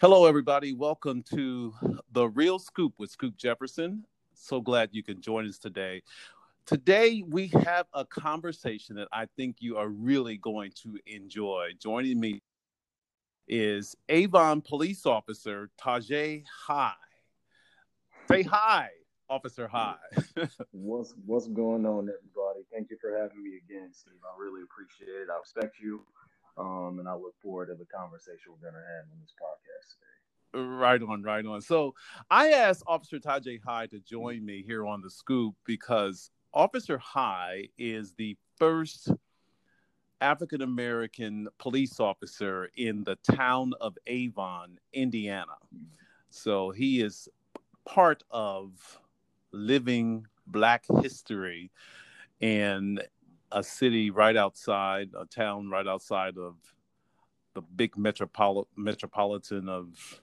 Hello, everybody. Welcome to The Real Scoop with Scoop Jefferson. So glad you can join us today. Today, we have a conversation that I think you are really going to enjoy. Joining me is Avon Police Officer Tajay High. Say hi, Officer High. what's what's going on, everybody? Thank you for having me again, Steve. I really appreciate it. I respect you. Um, and I look forward to the conversation we're going to have on this podcast today. Right on, right on. So I asked Officer Tajay High to join me here on the scoop because Officer High is the first African American police officer in the town of Avon, Indiana. So he is part of living Black history. And a city right outside, a town right outside of the big metropol- metropolitan of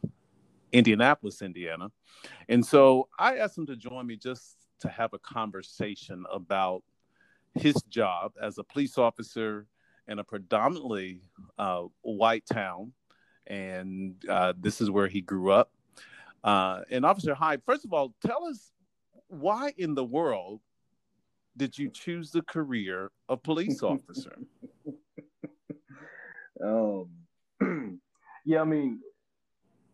Indianapolis, Indiana. And so I asked him to join me just to have a conversation about his job as a police officer in a predominantly uh, white town. And uh, this is where he grew up. Uh, and Officer Hyde, first of all, tell us why in the world did you choose the career of police officer? um, yeah, I mean,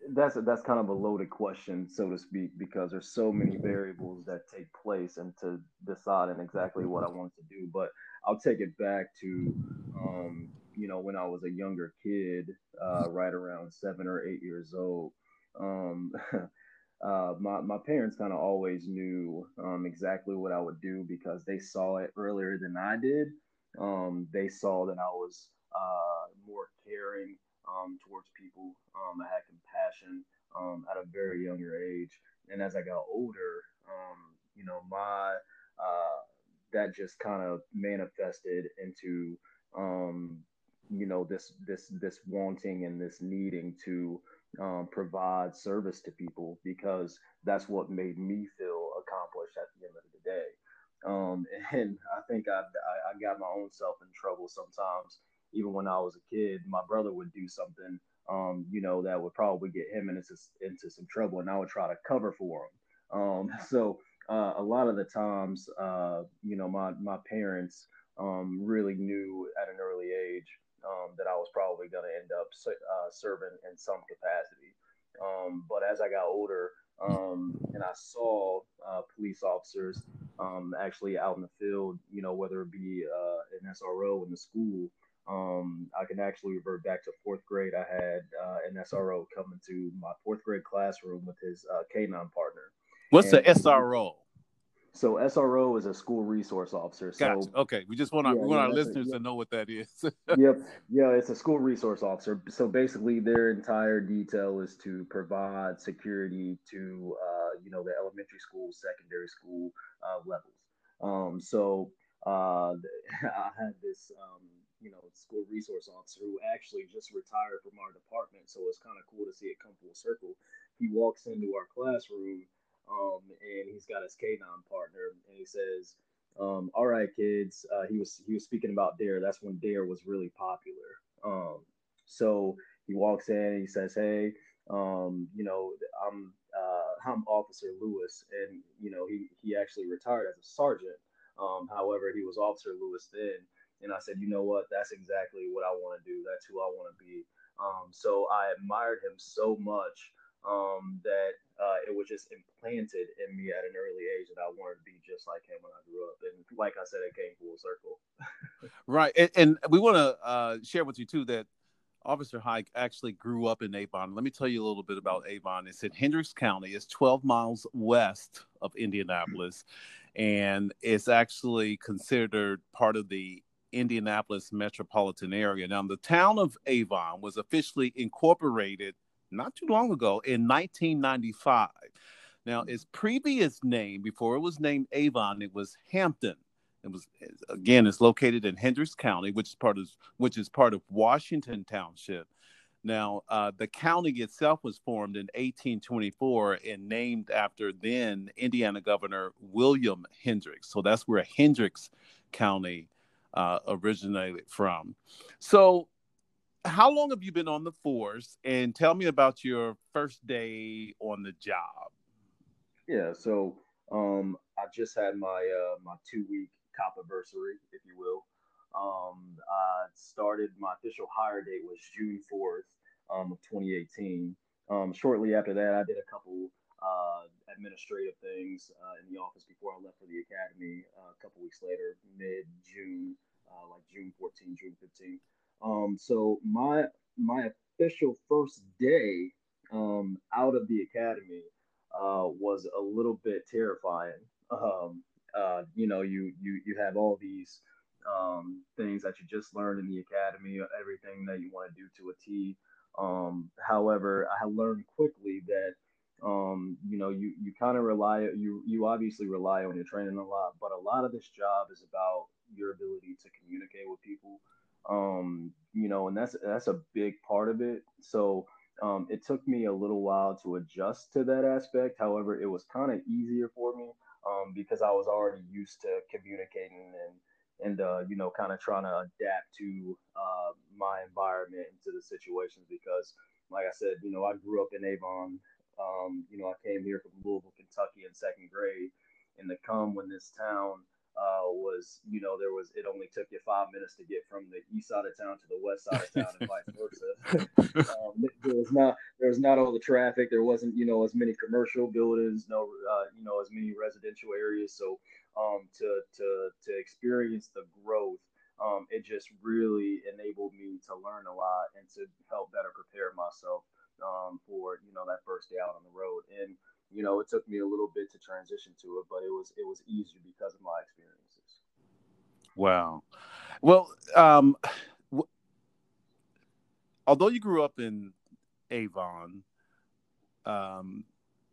that's a, that's kind of a loaded question, so to speak, because there's so many variables that take place and to decide on exactly what I wanted to do. But I'll take it back to, um, you know, when I was a younger kid, uh, right around seven or eight years old. Um, uh, my, my parents kind of always knew um, exactly what I would do because they saw it earlier than I did. Um, they saw that I was uh, more caring um, towards people. Um, I had compassion um, at a very younger age. And as I got older, um, you know, my uh, that just kind of manifested into you know this this this wanting and this needing to um, provide service to people because that's what made me feel accomplished at the end of the day. Um, and I think I, I, I got my own self in trouble sometimes. Even when I was a kid, my brother would do something, um, you know, that would probably get him into into some trouble, and I would try to cover for him. Um, so uh, a lot of the times, uh, you know, my my parents um, really knew at an early age um, that I was probably going to end up uh, serving in some capacity. Um, but as I got older um, and I saw uh, police officers um, actually out in the field, you know, whether it be uh, an SRO in the school, um, I can actually revert back to fourth grade. I had uh, an SRO come into my fourth grade classroom with his uh, canine partner. What's and the SRO? So SRO is a school resource officer. So gotcha. okay, we just want our, yeah, we want yeah, our listeners a, to know what that is. yep, yeah, it's a school resource officer. So basically, their entire detail is to provide security to uh, you know the elementary school, secondary school uh, levels. Um, so uh, I had this um, you know school resource officer who actually just retired from our department. So it's kind of cool to see it come full circle. He walks into our classroom um, and he's got his canine partner, and he says, um, "All right, kids." Uh, he was he was speaking about Dare. That's when D.A.R.E. was really popular. Um, so he walks in and he says, "Hey, um, you know, I'm uh, I'm Officer Lewis, and you know, he he actually retired as a sergeant. Um, however, he was Officer Lewis then." And I said, "You know what? That's exactly what I want to do. That's who I want to be." Um, so I admired him so much um, that uh, it was just implanted in me at an early age that I wanted to be just like him when I grew up. And like I said, it came full circle. right. And, and we want to uh, share with you, too, that Officer Hike actually grew up in Avon. Let me tell you a little bit about Avon. It's in Hendricks County. It's 12 miles west of Indianapolis, and it's actually considered part of the Indianapolis metropolitan area. Now, the town of Avon was officially incorporated – not too long ago in 1995. Now, its previous name, before it was named Avon, it was Hampton. It was again, it's located in Hendricks County, which is part of which is part of Washington Township. Now, uh, the county itself was formed in 1824 and named after then Indiana Governor William Hendricks. So that's where Hendricks County uh, originated from. So how long have you been on the force? And tell me about your first day on the job. Yeah, so um, I just had my uh, my two week cop anniversary, if you will. Um, I started my official hire date was June fourth um, of 2018. Um, shortly after that, I did a couple uh, administrative things uh, in the office before I left for the academy. Uh, a couple weeks later, mid June, uh, like June 14, June 15. Um, so my my official first day um, out of the academy uh, was a little bit terrifying. Um, uh, you know, you you you have all these um, things that you just learned in the academy, everything that you want to do to a T. Um, however, I learned quickly that um, you know you you kind of rely you you obviously rely on your training a lot, but a lot of this job is about your ability to communicate with people. Um, you know, and that's that's a big part of it. So um, it took me a little while to adjust to that aspect. However, it was kind of easier for me um, because I was already used to communicating and and uh, you know, kind of trying to adapt to uh, my environment and to the situations because, like I said, you know, I grew up in Avon. Um, you know, I came here from Louisville, Kentucky in second grade, and to come when this town uh, was, you know, there was it only took you five minutes to get from the east side of town to the west side of town and vice versa. um, there was not there was not all the traffic. There wasn't, you know, as many commercial buildings, no, uh, you know, as many residential areas. So um, to to to experience the growth. Um, it just really enabled me to learn a lot and to help better prepare myself um, for you know that first day out on the road. And you know, it took me a little bit to transition to it, but it was it was easier because of my experiences. Wow. Well, um, w- although you grew up in Avon, um,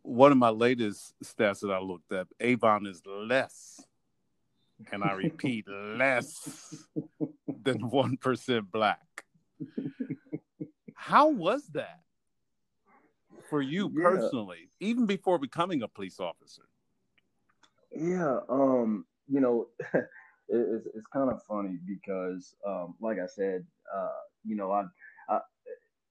one of my latest stats that I looked up, Avon is less, and I repeat, less than 1% black. How was that for you yeah. personally, even before becoming a police officer? Yeah, um, you know, it's, it's kind of funny because, um, like I said, uh, you know, I, I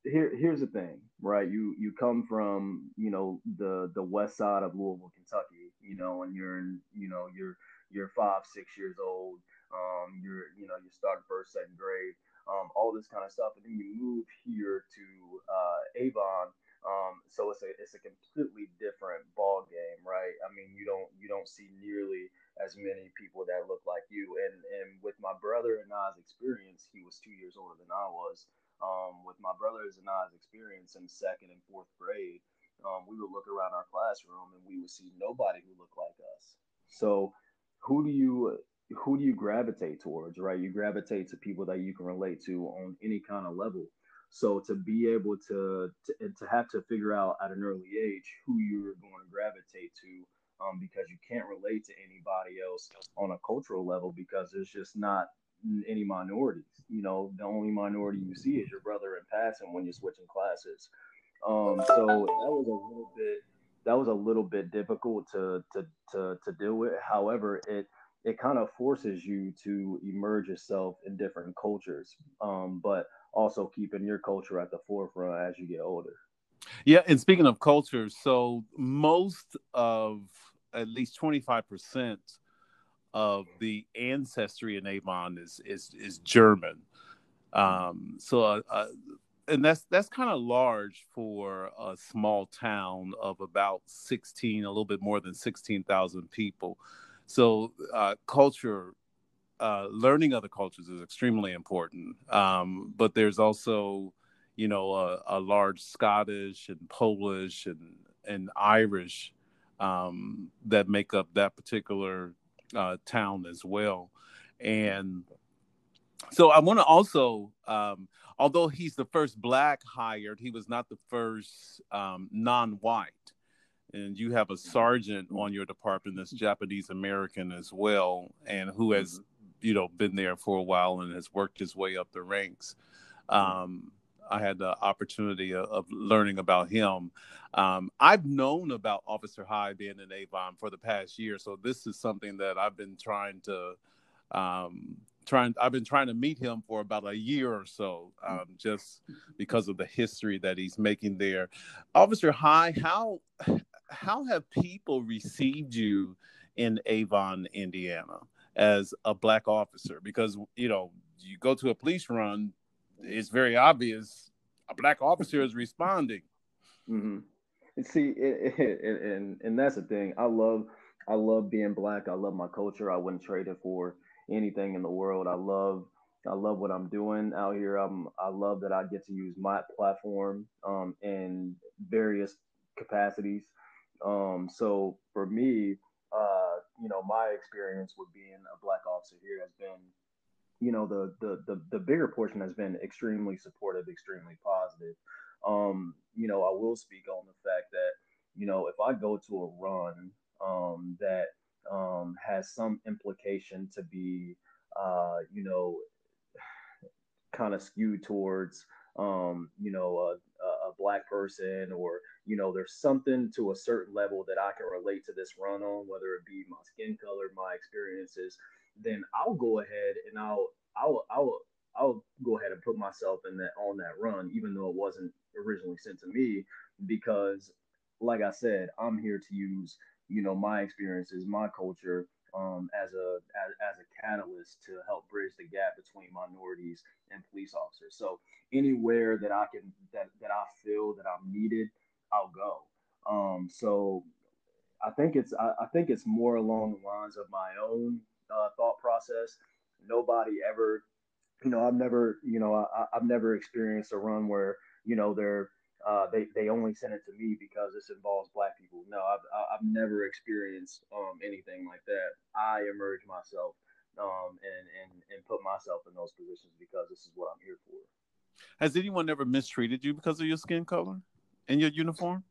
here here's the thing, right? You you come from you know the the west side of Louisville, Kentucky, you know, and you're in you know you're you're five six years old, um, you're you know you start first second grade, um, all this kind of stuff, and then you move here to uh, Avon. Um, so it's a it's a completely different ball game, right? I mean, you don't you don't see nearly as many people that look like you. And and with my brother and I's experience, he was two years older than I was um, with my brothers and I's experience in second and fourth grade, um, we would look around our classroom and we would see nobody who looked like us. So who do you who do you gravitate towards, right? You gravitate to people that you can relate to on any kind of level. So to be able to to, to have to figure out at an early age who you're going to gravitate to, um, because you can't relate to anybody else on a cultural level because there's just not any minorities. You know, the only minority you see is your brother in passing when you're switching classes. Um, so that was a little bit that was a little bit difficult to to to, to deal with. However, it it kind of forces you to emerge yourself in different cultures, um, but also keeping your culture at the forefront as you get older. Yeah, and speaking of culture, so most of at least twenty five percent of the ancestry in Avon is is is German. Um, so, uh, uh, and that's that's kind of large for a small town of about sixteen, a little bit more than sixteen thousand people. So, uh, culture, uh, learning other cultures is extremely important. Um, but there's also, you know, a, a large Scottish and Polish and and Irish um, that make up that particular uh, town as well. And so I want to also, um, although he's the first black hired, he was not the first um, non-white. And you have a sergeant on your department that's Japanese American as well, and who has, mm-hmm. You know, been there for a while and has worked his way up the ranks. Um, I had the opportunity of, of learning about him. Um, I've known about Officer High being in Avon for the past year, so this is something that I've been trying to um, trying I've been trying to meet him for about a year or so, um, just because of the history that he's making there. Officer High, how how have people received you in Avon, Indiana, as a black officer? Because you know, you go to a police run, it's very obvious a black officer is responding. Mm-hmm. And see, it, it, and and that's the thing. I love I love being black. I love my culture. I wouldn't trade it for anything in the world. I love I love what I'm doing out here. I'm I love that I get to use my platform um, in various capacities. Um, so for me, uh, you know, my experience with being a black officer here has been, you know, the the the, the bigger portion has been extremely supportive, extremely positive. Um, you know, I will speak on the fact that, you know, if I go to a run um, that um, has some implication to be, uh, you know, kind of skewed towards, um, you know, a, black person or, you know, there's something to a certain level that I can relate to this run on, whether it be my skin color, my experiences, then I'll go ahead and I'll, I'll, I'll, I'll go ahead and put myself in that on that run, even though it wasn't originally sent to me, because like I said, I'm here to use you know my experiences, my culture um, as a as, as a catalyst to help bridge the gap between minorities and police officers. So anywhere that I can that that I feel that I'm needed, I'll go. Um, so I think it's I, I, think it's more along the lines of my own uh, thought process. Nobody ever, you know, I've never, you know, I, I've never experienced a run where you know they're uh, they they only sent it to me because this involves black people. No, I've I've never experienced um, anything like that. I emerge myself um, and and and put myself in those positions because this is what I'm here for. Has anyone ever mistreated you because of your skin color and your uniform?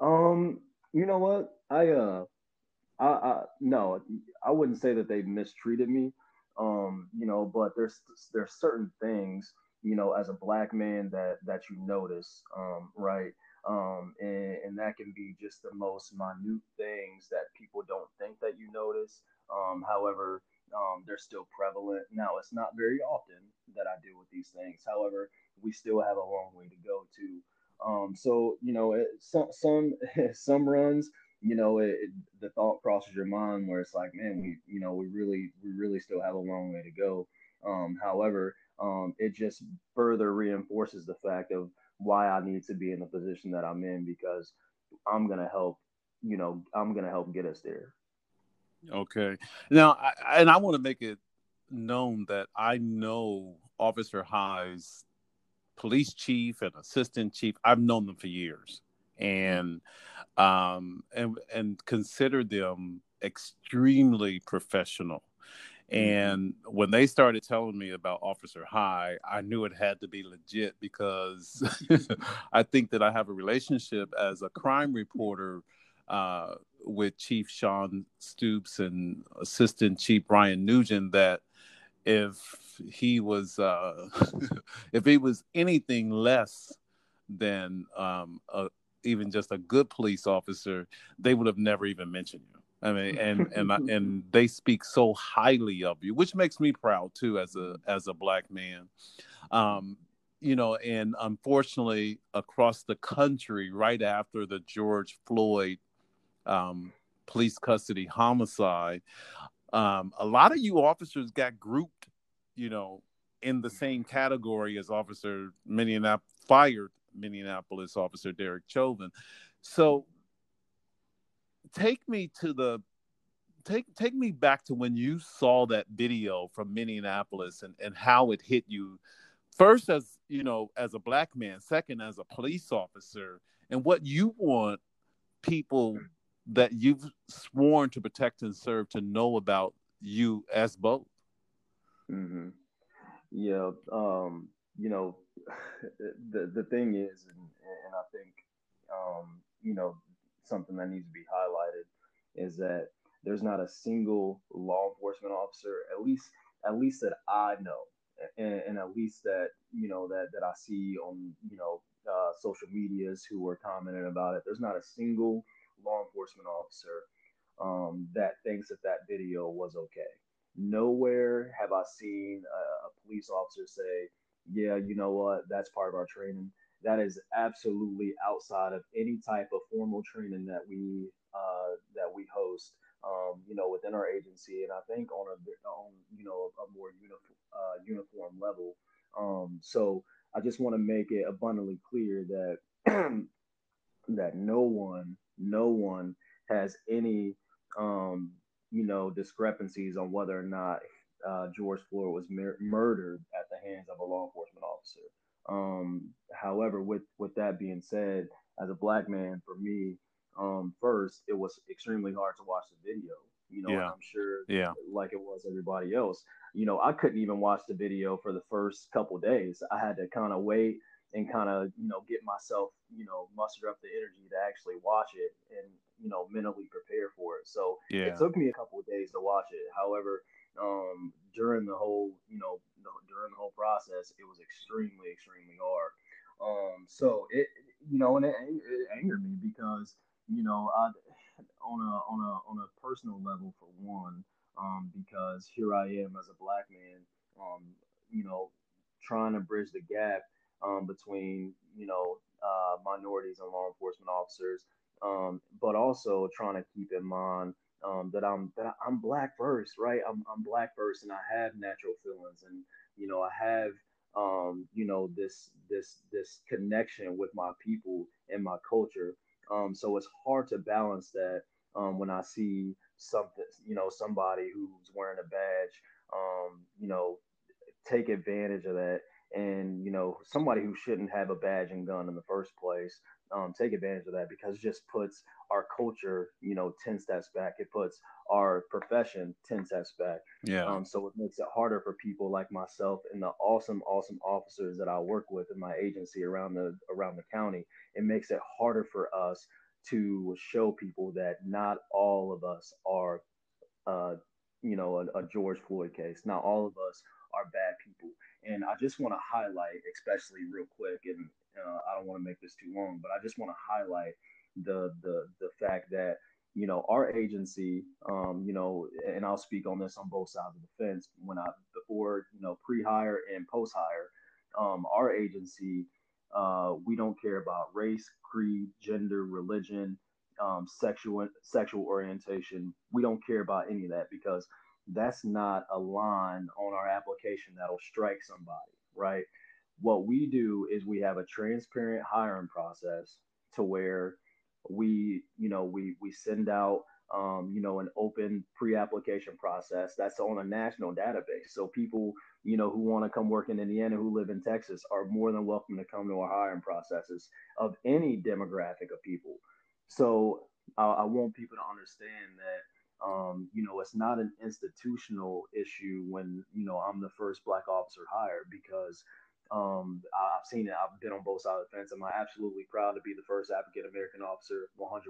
Um, you know what? I uh, I, I no, I wouldn't say that they mistreated me. Um, you know, but there's there's certain things you know, as a black man that that you notice, um, right? Um, and, and that can be just the most minute things that people don't think that you notice. Um, however, um, they're still prevalent. Now, it's not very often that I deal with these things. However, we still have a long way to go to. Um, so you know, it, some some some runs, you know, it, it, the thought crosses your mind where it's like, man, we you know we really we really still have a long way to go. Um, however, um, it just further reinforces the fact of why I need to be in the position that I'm in because I'm gonna help, you know, I'm gonna help get us there. Okay. Now, I, and I want to make it known that I know Officer High's police chief and assistant chief. I've known them for years, and um, and and consider them extremely professional. Mm-hmm. And when they started telling me about Officer High, I knew it had to be legit because I think that I have a relationship as a crime reporter uh, with Chief Sean Stoops and Assistant Chief Brian Nugent that if he was uh, if he was anything less than um, a, even just a good police officer, they would have never even mentioned you. I mean, and and and they speak so highly of you, which makes me proud too as a as a black man. Um, you know, and unfortunately, across the country, right after the George Floyd um, police custody homicide, um, a lot of you officers got grouped, you know, in the same category as Officer Minneapolis fired Minneapolis Officer Derek Chauvin. So take me to the take take me back to when you saw that video from Minneapolis and, and how it hit you first as you know as a black man second as a police officer and what you want people that you've sworn to protect and serve to know about you as both mm-hmm. yeah um you know the the thing is and, and i think um you know something that needs to be highlighted is that there's not a single law enforcement officer, at least at least that I know, and, and at least that you know that that I see on you know uh, social medias who are commenting about it. There's not a single law enforcement officer um, that thinks that that video was okay. nowhere have I seen a, a police officer say, "Yeah, you know what? That's part of our training." That is absolutely outside of any type of formal training that we uh, that we host. Um, you know, within our agency, and I think on a on you know a more uniform uh, uniform level. Um, so I just want to make it abundantly clear that that no one, no one has any um, you know discrepancies on whether or not uh, George Floyd was mur- murdered at the hands of a law enforcement officer. Um, however, with with that being said, as a black man, for me, um, first it was extremely hard to watch the video. You know, yeah. I'm sure, yeah, like it was everybody else. You know, I couldn't even watch the video for the first couple days. I had to kind of wait and kind of you know get myself you know muster up the energy to actually watch it and you know mentally prepare for it. So yeah. it took me a couple of days to watch it. However, um, during the whole you know during the whole process, it was extremely extremely hard. Um, so it you know and it, it angered me because you know I on a on a on a personal level for one, um, because here I am as a black man, um, you know, trying to bridge the gap um, between you know uh, minorities and law enforcement officers, um, but also trying to keep in mind um, that I'm that I'm black first, right? I'm I'm black first, and I have natural feelings, and you know I have um, you know this this this connection with my people and my culture. Um, so it's hard to balance that um, when I see something, you know, somebody who's wearing a badge, um, you know, take advantage of that. And, know, somebody who shouldn't have a badge and gun in the first place, um, take advantage of that because it just puts our culture, you know, 10 steps back. It puts our profession 10 steps back. Yeah. Um, so it makes it harder for people like myself and the awesome, awesome officers that I work with in my agency around the around the county. It makes it harder for us to show people that not all of us are, uh, you know, a, a George Floyd case. Not all of us are bad people. And I just want to highlight, especially real quick, and uh, I don't want to make this too long, but I just want to highlight the the the fact that you know our agency, um, you know, and I'll speak on this on both sides of the fence. When I before you know pre-hire and post-hire, um, our agency uh, we don't care about race, creed, gender, religion, um, sexual sexual orientation. We don't care about any of that because that's not a line on our application that'll strike somebody, right? What we do is we have a transparent hiring process to where we, you know, we we send out um, you know, an open pre-application process that's on a national database. So people, you know, who want to come work in Indiana, who live in Texas, are more than welcome to come to our hiring processes of any demographic of people. So uh, I want people to understand that, um, you know, it's not an institutional issue when you know I'm the first black officer hired because um, I've seen it. I've been on both sides of the fence. I'm absolutely proud to be the first African American officer, 100%.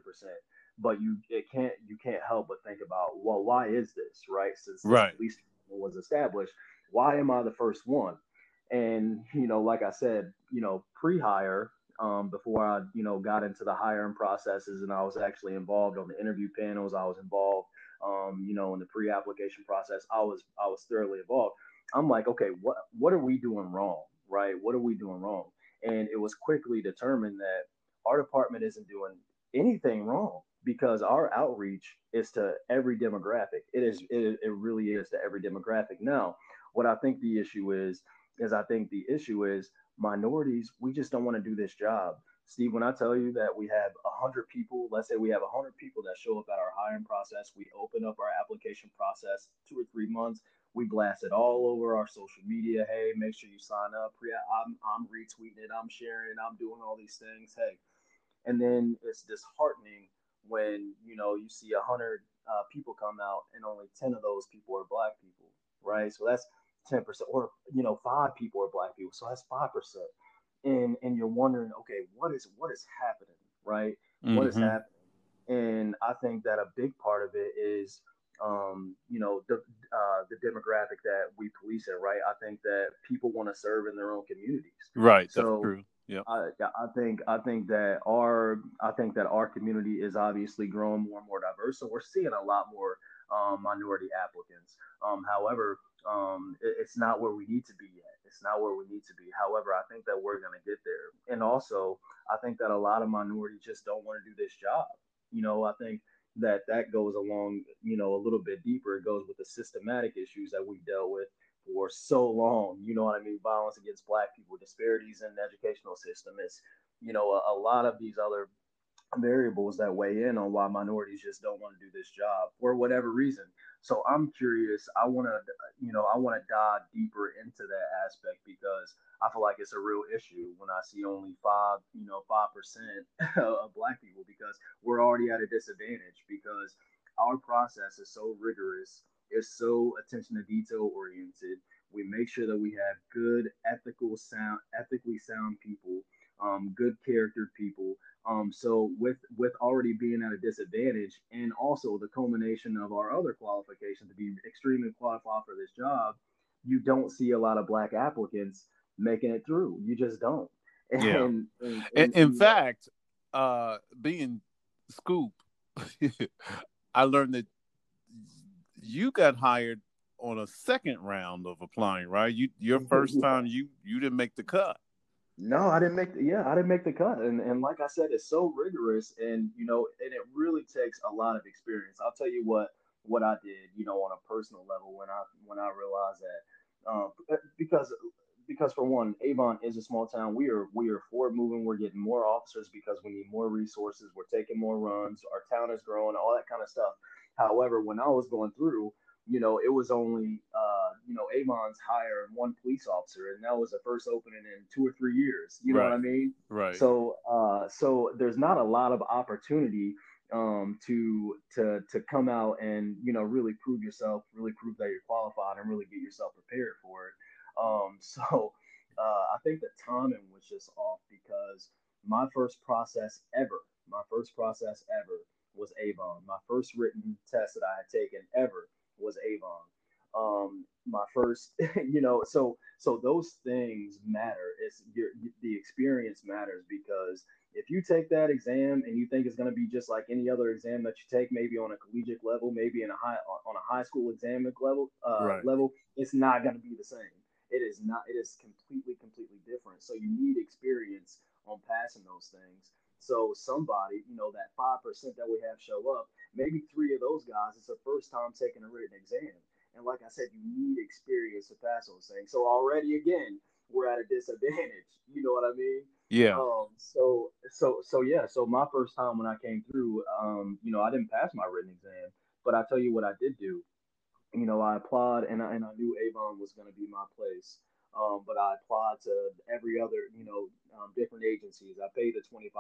But you it can't you can't help but think about well, why is this right? Since right. police was established, why am I the first one? And you know, like I said, you know, pre-hire um, before I you know got into the hiring processes and I was actually involved on the interview panels. I was involved, um, you know, in the pre-application process. I was I was thoroughly involved. I'm like, okay, what what are we doing wrong? right? What are we doing wrong? And it was quickly determined that our department isn't doing anything wrong because our outreach is to every demographic. It is it, it really is to every demographic. Now, what I think the issue is is I think the issue is minorities. We just don't want to do this job. Steve, when I tell you that we have 100 people, let's say we have 100 people that show up at our hiring process, we open up our application process two or three months, we blast it all over our social media. Hey, make sure you sign up. I'm, I'm retweeting it. I'm sharing. I'm doing all these things. Hey, and then it's disheartening when you know you see a hundred uh, people come out and only ten of those people are black people, right? So that's ten percent, or you know, five people are black people. So that's five percent, and and you're wondering, okay, what is what is happening, right? Mm-hmm. What is mm-hmm. happening? And I think that a big part of it is um, you know, the uh, the demographic that we police it, right? I think that people want to serve in their own communities. Right. So, that's true. Yeah. I, I think I think that our I think that our community is obviously growing more and more diverse. So we're seeing a lot more um, minority applicants. Um, however, um, it, it's not where we need to be yet. It's not where we need to be. However, I think that we're going to get there. And also, I think that a lot of minorities just don't want to do this job. You know, I think that that goes along, you know, a little bit deeper. It goes with the systematic issues that we've dealt with for so long. You know what I mean? Violence against Black people, disparities in the educational system. It's, you know, a, a lot of these other variables that weigh in on why minorities just don't want to do this job for whatever reason. So I'm curious. I want to, you know, I want to dive deeper into that aspect because I feel like it's a real issue when I see only five, you know, five percent of Black people because we're already at a disadvantage because our process is so rigorous, it's so attention to detail oriented. We make sure that we have good, ethical, sound, ethically sound people, um, good character people um, so with with already being at a disadvantage, and also the culmination of our other qualifications to be extremely qualified for this job, you don't see a lot of black applicants making it through. You just don't. And, yeah. And, and, and in fact, uh, being Scoop, I learned that you got hired on a second round of applying, right? You your first time you you didn't make the cut. No, I didn't make yeah, I didn't make the cut. And and like I said, it's so rigorous and you know, and it really takes a lot of experience. I'll tell you what what I did, you know, on a personal level when I when I realized that um, because because for one, Avon is a small town. We are we are forward moving. We're getting more officers because we need more resources. We're taking more runs. Our town is growing. All that kind of stuff. However, when I was going through, you know, it was only, uh, you know, Avon's hired one police officer, and that was the first opening in two or three years. You know right. what I mean? Right. So, uh, so there's not a lot of opportunity um, to to to come out and you know really prove yourself, really prove that you're qualified, and really get yourself prepared for it. Um, so, uh, I think the timing was just off because my first process ever, my first process ever was Avon. My first written test that I had taken ever was Avon. Um, my first, you know, so so those things matter. It's your the experience matters because if you take that exam and you think it's going to be just like any other exam that you take, maybe on a collegiate level, maybe in a high on a high school exam level uh, right. level, it's not going to be the same. It is not. It is completely completely different. So you need experience on passing those things. So somebody, you know, that five percent that we have show up, maybe three of those guys, it's the first time taking a written exam. And like I said, you need experience to pass those things. So already again, we're at a disadvantage. You know what I mean? Yeah. Um, so so so yeah. So my first time when I came through, um, you know, I didn't pass my written exam, but I tell you what I did do. You know, I applied and I, and I knew Avon was going to be my place. Um, but I applied to every other, you know, um, different agencies. I paid a $25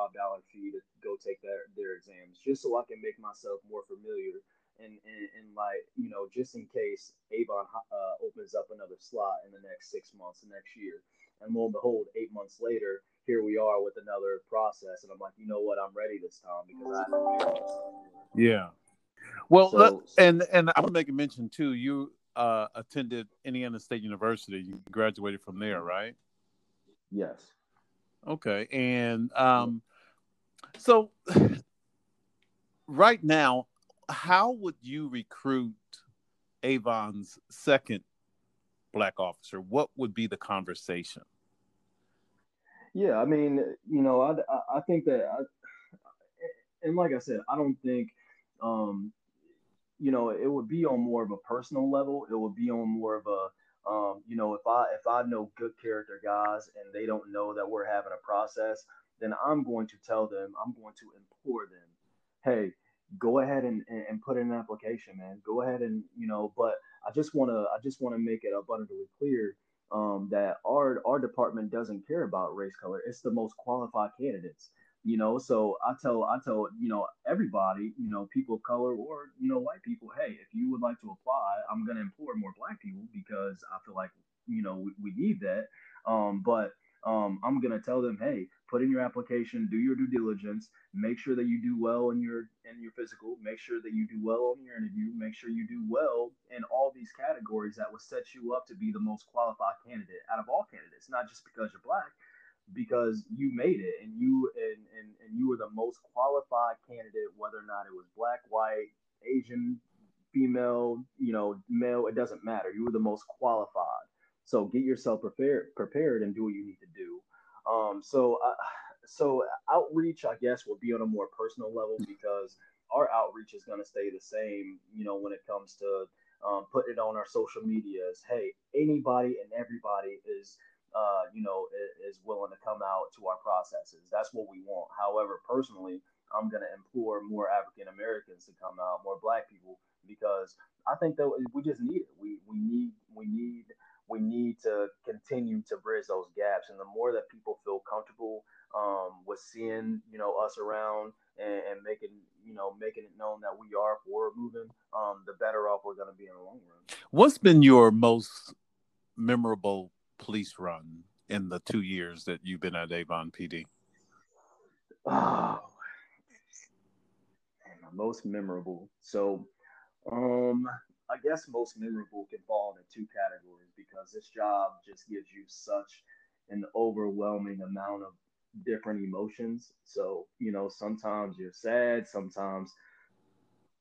fee to go take their, their exams just so I can make myself more familiar and, and, and like, you know, just in case Avon uh, opens up another slot in the next six months, the next year. And lo and behold, eight months later, here we are with another process. And I'm like, you know what? I'm ready this time because I Yeah. Well, so, and and I'm gonna make a mention too. You uh, attended Indiana State University. You graduated from there, right? Yes. Okay, and um, so right now, how would you recruit Avon's second black officer? What would be the conversation? Yeah, I mean, you know, I, I think that, I, and like I said, I don't think um, you know, it would be on more of a personal level. It would be on more of a, um, you know, if I if I know good character guys and they don't know that we're having a process, then I'm going to tell them, I'm going to implore them, hey, go ahead and, and put in an application, man. Go ahead and you know, but I just want to I just want to make it abundantly clear um, that our our department doesn't care about race color. It's the most qualified candidates you know so i tell i tell you know everybody you know people of color or you know white people hey if you would like to apply i'm to employ more black people because i feel like you know we, we need that um, but um, i'm going to tell them hey put in your application do your due diligence make sure that you do well in your in your physical make sure that you do well on your interview make sure you do well in all these categories that will set you up to be the most qualified candidate out of all candidates not just because you're black because you made it and you and, and, and you were the most qualified candidate, whether or not it was black, white, Asian, female, you know, male, it doesn't matter. You were the most qualified. So get yourself prepared, prepared, and do what you need to do. Um, so, uh, so outreach, I guess, will be on a more personal level because our outreach is going to stay the same. You know, when it comes to um, putting it on our social medias. Hey, anybody and everybody is, uh, you know, is, is willing to come out to our processes. That's what we want. However, personally, I'm going to implore more African Americans to come out, more Black people, because I think that we just need it. We we need we need we need to continue to bridge those gaps, and the more that people feel comfortable um, with seeing you know us around and, and, making you know making it known that we are forward moving, um, the better off we're going to be in the long run. What's been your most memorable police run in the two years that you've been at Avon PD? Oh, man, most memorable. So, um, I guess most memorable can fall into two categories because this job just gives you such an overwhelming amount of different emotions. So, you know, sometimes you're sad, sometimes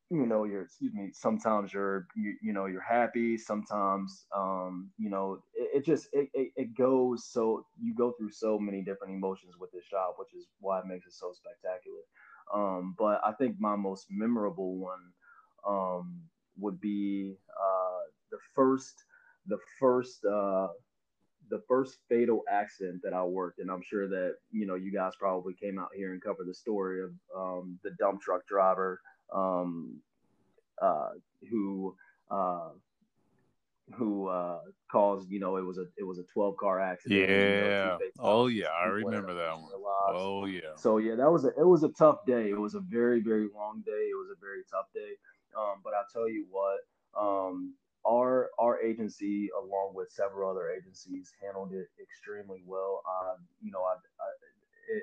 you know you're excuse me sometimes you're you, you know you're happy sometimes um you know it, it just it, it, it goes so you go through so many different emotions with this job which is why it makes it so spectacular um but i think my most memorable one um would be uh the first the first uh the first fatal accident that I worked, and I'm sure that you know you guys probably came out here and covered the story of um, the dump truck driver um, uh, who uh, who uh, caused you know it was a it was a 12 car accident. Yeah. Oh yeah, I remember that one. Oh yeah. So yeah, that was a it was a tough day. It was a very very long day. It was a very tough day. Um, but I'll tell you what. Um, our our agency, along with several other agencies, handled it extremely well. You know, I, I,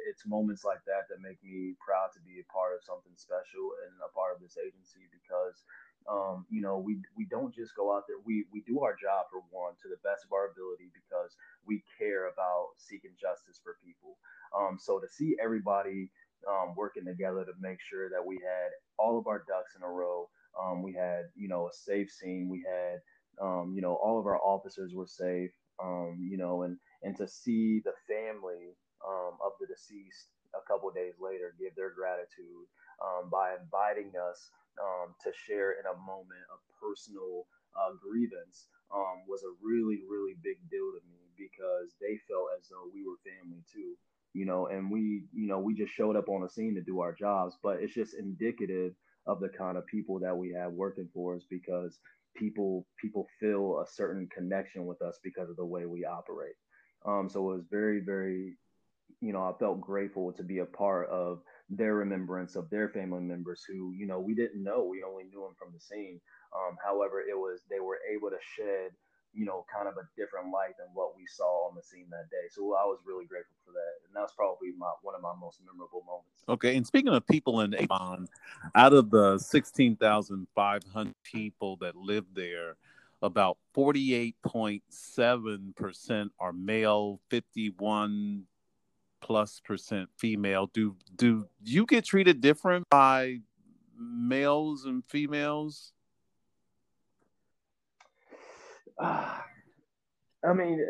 it's moments like that that make me proud to be a part of something special and a part of this agency because um, you know we we don't just go out there we we do our job for one to the best of our ability because we care about seeking justice for people um, so to see everybody um, working together to make sure that we had all of our ducks in a row um, we had, you know, a safe scene. We had, um, you know, all of our officers were safe. Um, you know, and and to see the family um, of the deceased a couple days later give their gratitude um, by inviting us to share in a moment of personal uh, grievance was a really really big deal to me because they felt as though we were family too you know and we you know we just showed up on the scene to do our jobs but it's just indicative of the kind of people that we have working for us because people people feel a certain connection with us because of the way we operate. Um, so it was very very, you know, I felt grateful to be a part of their remembrance of their family members who you know we didn't know we only knew them from the scene. Um, however, it was they were able to shed you know, kind of a different light than what we saw on the scene that day. So I was really grateful for that, and that's probably my one of my most memorable moments. Okay, and speaking of people in Avon, out of the sixteen thousand five hundred people that live there, about forty eight point seven percent are male, fifty one plus percent female. Do do you get treated different by males and females? Uh, I mean,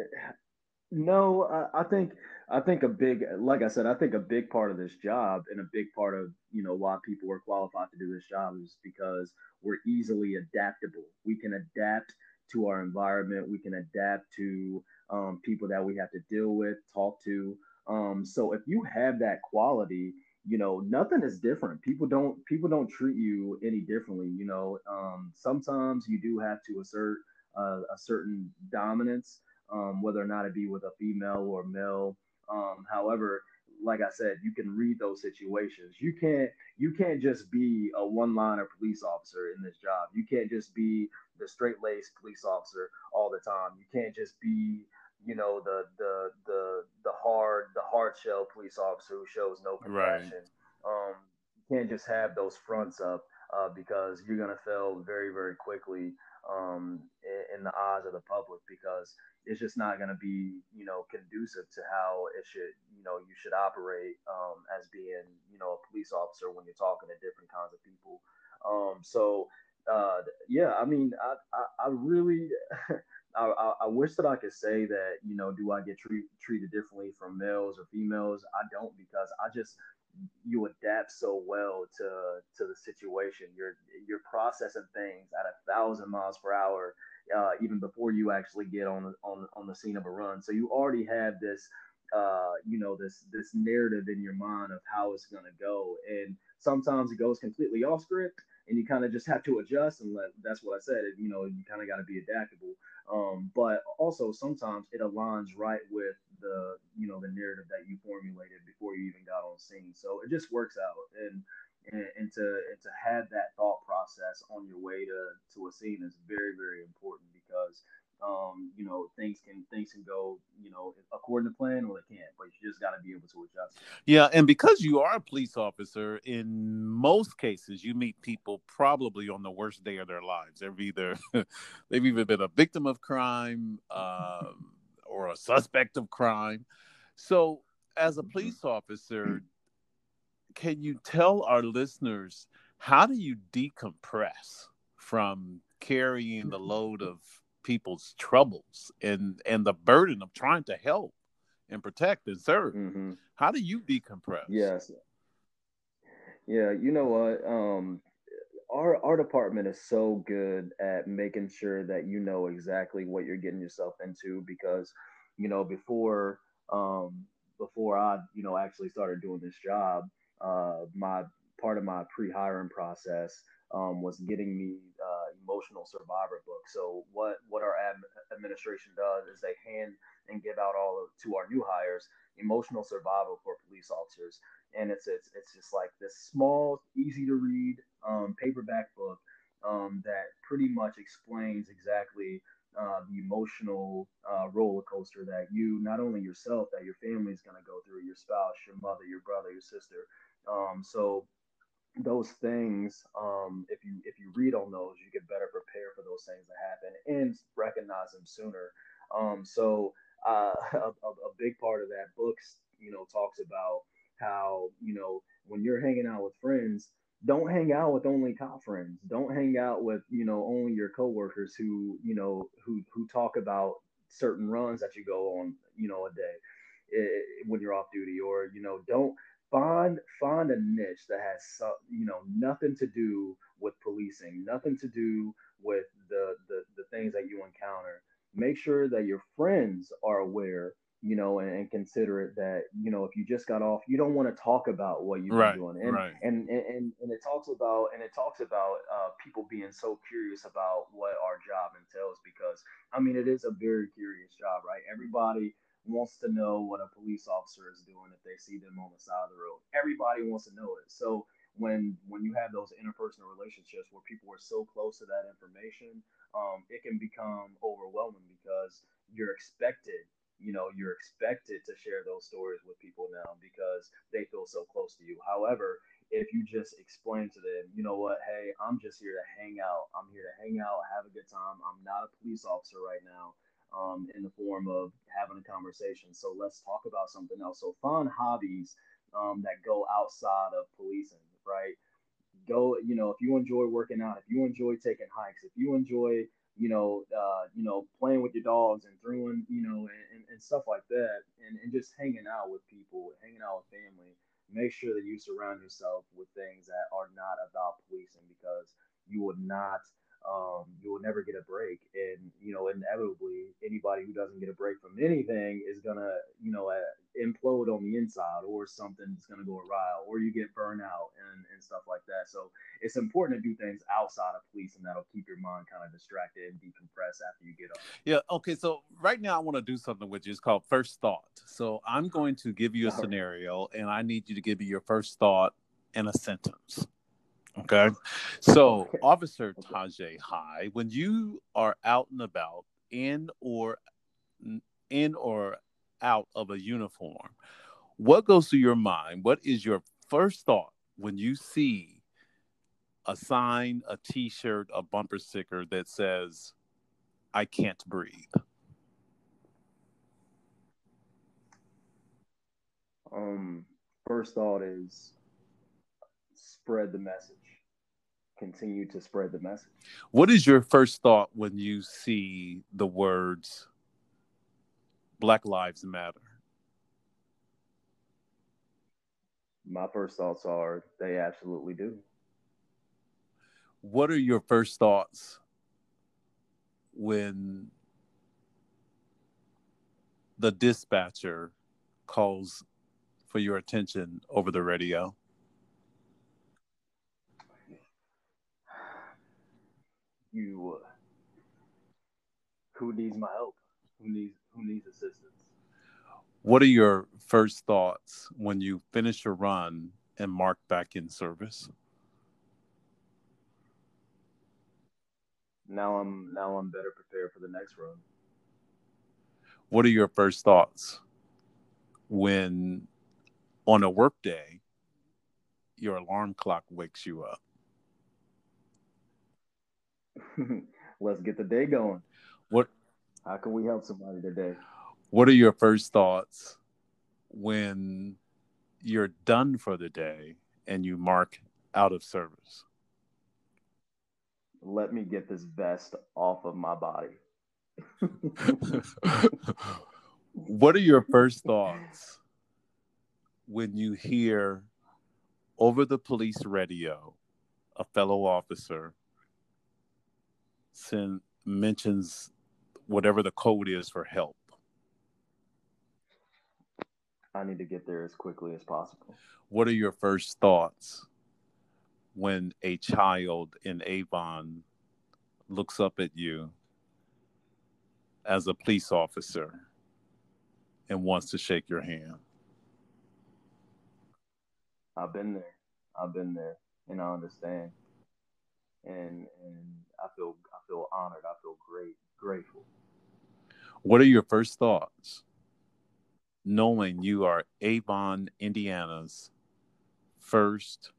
no, I, I think I think a big, like I said, I think a big part of this job and a big part of you know why people are qualified to do this job is because we're easily adaptable. We can adapt to our environment. We can adapt to um, people that we have to deal with, talk to. Um, so if you have that quality, you know nothing is different people don't people don't treat you any differently you know um, sometimes you do have to assert uh, a certain dominance, um, whether or not it be with a female or male. Um, however, like I said, you can read those situations. You can't you can't just be a one-liner police officer in this job. You can't just be the straight-laced police officer all the time. You can't just be you know the the the the hard the hard shell police officer who shows no compassion. Right. Um, you can't just have those fronts up uh, because you're gonna fail very very quickly um, in, the eyes of the public because it's just not going to be you know conducive to how it should you know you should operate um, as being you know a police officer when you're talking to different kinds of people. Um, so uh, yeah, I mean, I, I, I really, I, I, wish that I could say that, you know, do I get treat, treated differently from males or females? I don't because I just, you adapt so well to to the situation. You're you're processing things at a thousand miles per hour, uh, even before you actually get on on on the scene of a run. So you already have this, uh, you know, this this narrative in your mind of how it's gonna go, and sometimes it goes completely off script, and you kind of just have to adjust. And let, that's what I said. You know, you kind of got to be adaptable. Um, but also sometimes it aligns right with the you know the narrative that you formulated before you even got on scene. So it just works out, and and, and to and to have that thought process on your way to to a scene is very very important because um, you know, things can things can go, you know, according to plan or they can't, but you just got to be able to adjust. Yeah, and because you are a police officer, in most cases, you meet people probably on the worst day of their lives. They've either they've either been a victim of crime um, or a suspect of crime. So, as a mm-hmm. police officer, can you tell our listeners how do you decompress from carrying the load of people's troubles and and the burden of trying to help and protect and serve. Mm-hmm. How do you decompress? Yes. Yeah, you know what? Um, our our department is so good at making sure that you know exactly what you're getting yourself into because, you know, before um, before I you know actually started doing this job, uh, my part of my pre-hiring process um, was getting me uh, emotional survivor book. So what what our ad- administration does is they hand and give out all of, to our new hires emotional survival for police officers, and it's it's it's just like this small, easy to read um, paperback book um, that pretty much explains exactly. Uh, the emotional uh, roller coaster that you, not only yourself, that your family is going to go through, your spouse, your mother, your brother, your sister. Um, so those things um, if you if you read on those you get better prepared for those things to happen and recognize them sooner um, so uh, a, a, big part of that book you know talks about how you know when you're hanging out with friends don't hang out with only cop friends don't hang out with you know only your coworkers who you know who who talk about certain runs that you go on you know a day it, eh, when you're off duty or you know don't find find a niche that has you know nothing to do with policing, nothing to do with the, the the things that you encounter. Make sure that your friends are aware, you know, and, and consider it that you know if you just got off, you don't want to talk about what you've right, been doing, and, right. and, and and it talks about and it talks about uh, people being so curious about what our job entails because I mean it is a very curious job, right? Everybody wants to know what a police officer is doing if they see them on the side of the road. Everybody wants to know it. So when when you have those interpersonal relationships where people are so close to that information, um, it can become overwhelming because you're expected, you know, you're expected to share those stories with people now because they feel so close to you. However, if you just explain to them, you know what, hey, I'm just here to hang out. I'm here to hang out, have a good time. I'm not a police officer right now um, in the form of having a conversation. So let's talk about something else. So find hobbies um, that go outside of policing, right? Go, you know, if you enjoy working out, if you enjoy taking hikes, if you enjoy, you know, uh, you know, playing with your dogs and throwing, you know, and, and stuff like that, and, and just hanging out with people, hanging out with family, make sure that you surround yourself with things that are not about policing because you will not – um, you will never get a break. And, you know, inevitably, anybody who doesn't get a break from anything is to, you know, uh, implode on the inside or something's going to go awry or you get burned out and, and stuff like that. So it's important to do things outside of police and that'll keep your mind kind of distracted and decompress after you get up. Yeah. Okay. So right now I want to do something with you. It's called first thought. So I'm going to give you a scenario and I need you to give me your first thought in a sentence. Okay. So, Officer Tajay High, when you are out and about in or in or out of a uniform, what goes through your mind? What is your first thought when you see a sign, a t-shirt, a bumper sticker that says I can't breathe? Um first thought is spread the message continue to spread the message. What is your first thought when you see the words Black Lives Matter? My first thoughts are they absolutely do. What are your first thoughts when the dispatcher calls for your attention over the radio? You, uh, who needs my help? Who needs who needs assistance? What are your first thoughts when you finish your run and mark back in service? Now I'm now I'm better prepared for the next run. What are your first thoughts when on a work day your alarm clock wakes you up? Let's get the day going. What how can we help somebody today? What are your first thoughts when you're done for the day and you mark out of service? Let me get this vest off of my body. what are your first thoughts when you hear over the police radio a fellow officer send mentions whatever the code is for help? I need to get there as quickly as possible. What are your first thoughts when a child in Avon looks up at you as a police officer and wants to shake your hand? I've been there. I've been there, and I understand. And and I feel feel honored. I feel great, grateful. What are your first thoughts knowing you are Avon, Indiana's first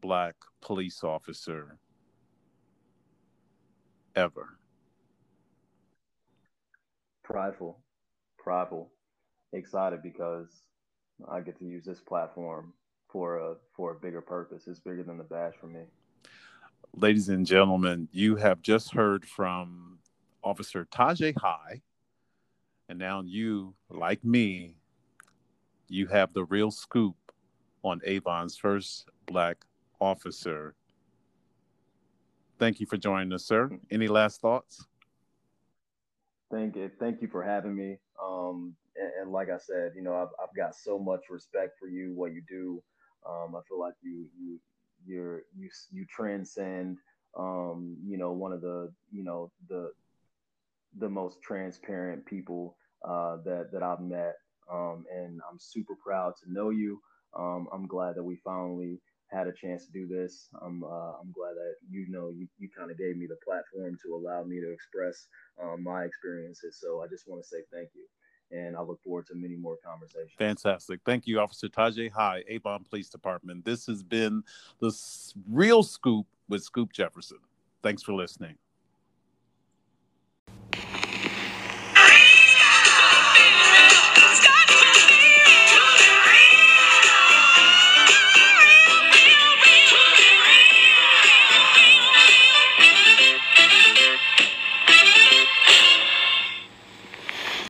black police officer ever? Prideful, prideful, excited because I get to use this platform for a for a bigger purpose. It's bigger than the badge for me. Ladies and gentlemen, you have just heard from Officer Tajay High. And now you, like me, you have the real scoop on Avon's first black officer. Thank you for joining us, sir. Any last thoughts? Thank you. Thank you for having me. Um, and, and, like I said, you know, I've, I've got so much respect for you, what you do. Um, I feel like you, you, you're, you, you transcend, um, you know, one of the, you know, the, the most transparent people uh, that that I've met, um, and I'm super proud to know you. Um, I'm glad that we finally had a chance to do this. I'm uh, I'm glad that you know you, you kind of gave me the platform to allow me to express um, my experiences. So I just want to say thank you. And I look forward to many more conversations. Fantastic. Thank you, Officer Tajay High, Avon Police Department. This has been the real scoop with Scoop Jefferson. Thanks for listening.